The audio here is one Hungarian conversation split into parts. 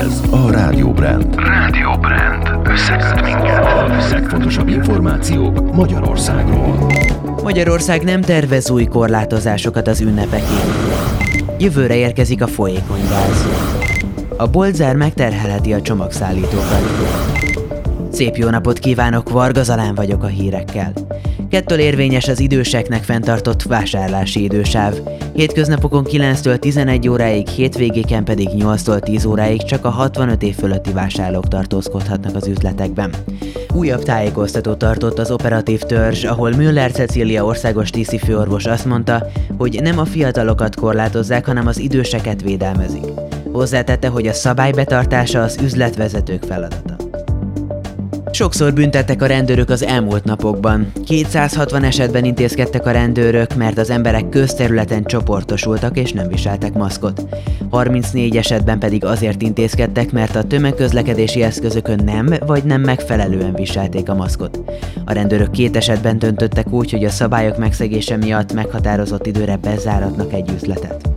Ez a Rádió Brand. Rádió Brand. Összeköt minket. A legfontosabb információk Magyarországról. Magyarország nem tervez új korlátozásokat az ünnepekig. Jövőre érkezik a folyékony gáz. A boltzár megterhelheti a csomagszállítókat. Szép jó napot kívánok, Varga Zalán vagyok a hírekkel. Kettől érvényes az időseknek fenntartott vásárlási idősáv. Hétköznapokon 9-től 11 óráig, hétvégéken pedig 8-tól 10 óráig csak a 65 év fölötti vásárlók tartózkodhatnak az üzletekben. Újabb tájékoztatót tartott az operatív törzs, ahol Müller Cecília országos tiszi főorvos azt mondta, hogy nem a fiatalokat korlátozzák, hanem az időseket védelmezik. Hozzátette, hogy a szabály betartása az üzletvezetők feladata. Sokszor büntettek a rendőrök az elmúlt napokban. 260 esetben intézkedtek a rendőrök, mert az emberek közterületen csoportosultak és nem viseltek maszkot. 34 esetben pedig azért intézkedtek, mert a tömegközlekedési eszközökön nem vagy nem megfelelően viselték a maszkot. A rendőrök két esetben döntöttek úgy, hogy a szabályok megszegése miatt meghatározott időre bezáratnak egy üzletet.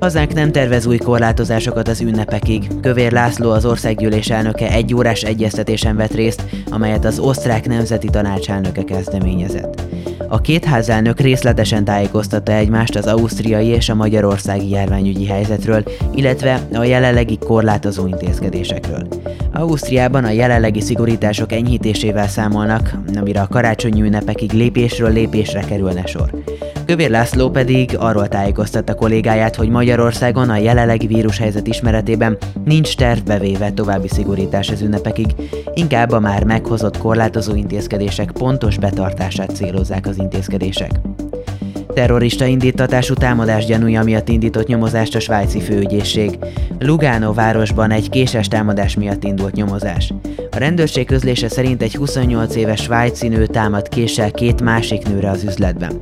Hazánk nem tervez új korlátozásokat az ünnepekig. Kövér László az országgyűlés elnöke egy órás egyeztetésen vett részt, amelyet az osztrák nemzeti tanácselnöke kezdeményezett. A két házelnök részletesen tájékoztatta egymást az ausztriai és a magyarországi járványügyi helyzetről, illetve a jelenlegi korlátozó intézkedésekről. Ausztriában a jelenlegi szigorítások enyhítésével számolnak, amire a karácsonyi ünnepekig lépésről lépésre kerülne sor. Kövér László pedig arról tájékoztatta kollégáját, hogy Magyarországon a jelenlegi vírushelyzet ismeretében nincs tervbevéve további szigorítás az ünnepekig, inkább a már meghozott korlátozó intézkedések pontos betartását célozzák az intézkedések. Terrorista indítatású támadás gyanúja miatt indított nyomozást a svájci főügyészség. Lugano városban egy késes támadás miatt indult nyomozás. A rendőrség közlése szerint egy 28 éves svájci nő támad késsel két másik nőre az üzletben.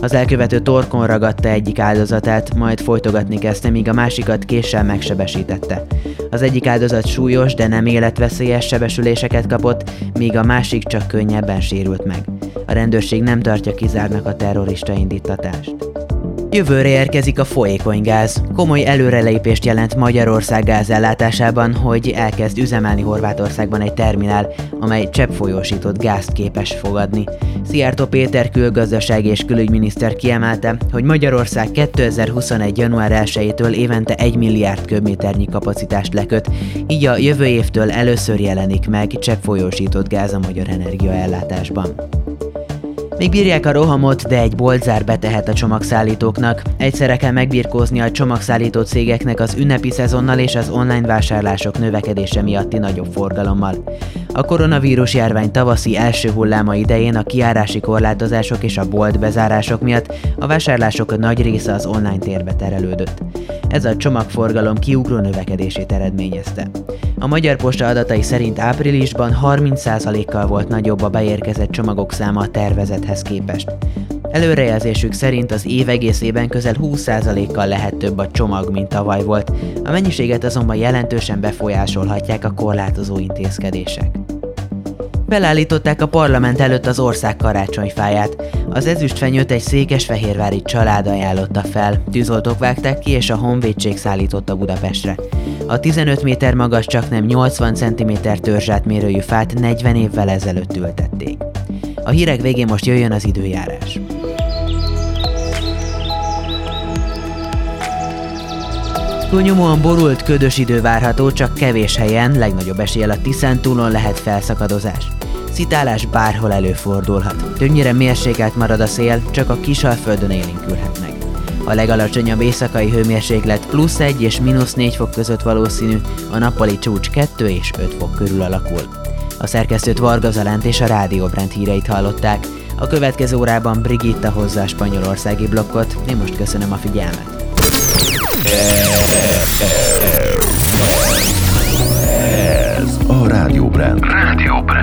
Az elkövető torkon ragadta egyik áldozatát, majd folytogatni kezdte, míg a másikat késsel megsebesítette. Az egyik áldozat súlyos, de nem életveszélyes sebesüléseket kapott, míg a másik csak könnyebben sérült meg. A rendőrség nem tartja kizárnak a terrorista indítatást. Jövőre érkezik a folyékony gáz. Komoly előrelépést jelent Magyarország gázellátásában, hogy elkezd üzemelni Horvátországban egy terminál, amely cseppfolyósított gázt képes fogadni. Szijjártó Péter külgazdaság és külügyminiszter kiemelte, hogy Magyarország 2021. január 1-től évente 1 milliárd köbméternyi kapacitást leköt, így a jövő évtől először jelenik meg cseppfolyósított gáz a magyar energiaellátásban. Még bírják a rohamot, de egy boltzár betehet a csomagszállítóknak. Egyszerre kell megbirkózni a csomagszállító cégeknek az ünnepi szezonnal és az online vásárlások növekedése miatti nagyobb forgalommal. A koronavírus járvány tavaszi első hulláma idején a kiárási korlátozások és a bolt bezárások miatt a vásárlások nagy része az online térbe terelődött. Ez a csomagforgalom kiugró növekedését eredményezte. A Magyar Posta adatai szerint áprilisban 30%-kal volt nagyobb a beérkezett csomagok száma a tervezethez képest. Előrejelzésük szerint az év egészében közel 20%-kal lehet több a csomag, mint tavaly volt, a mennyiséget azonban jelentősen befolyásolhatják a korlátozó intézkedések. Felállították a parlament előtt az ország karácsonyfáját. Az ezüstfenyőt egy székesfehérvári család ajánlotta fel, tűzoltók vágták ki és a honvédség szállította Budapestre. A 15 méter magas, csak nem 80 cm törzsát mérőjű fát 40 évvel ezelőtt ültették. A hírek végén most jöjjön az időjárás. Túlnyomóan borult, ködös idő várható, csak kevés helyen, legnagyobb eséllyel a Tiszentúlon lehet felszakadozás. Szitálás bárhol előfordulhat. Többnyire mérsékelt marad a szél, csak a kisalföldön élénkülhet meg. A legalacsonyabb éjszakai hőmérséklet plusz 1 és mínusz 4 fok között valószínű, a nappali csúcs 2 és 5 fok körül alakul. A szerkesztőt Varga Zalánt és a Rádió Brand híreit hallották. A következő órában Brigitta hozza a spanyolországi blokkot. Én most köszönöm a figyelmet. Ez a Rádióbrand. Rádióbrand.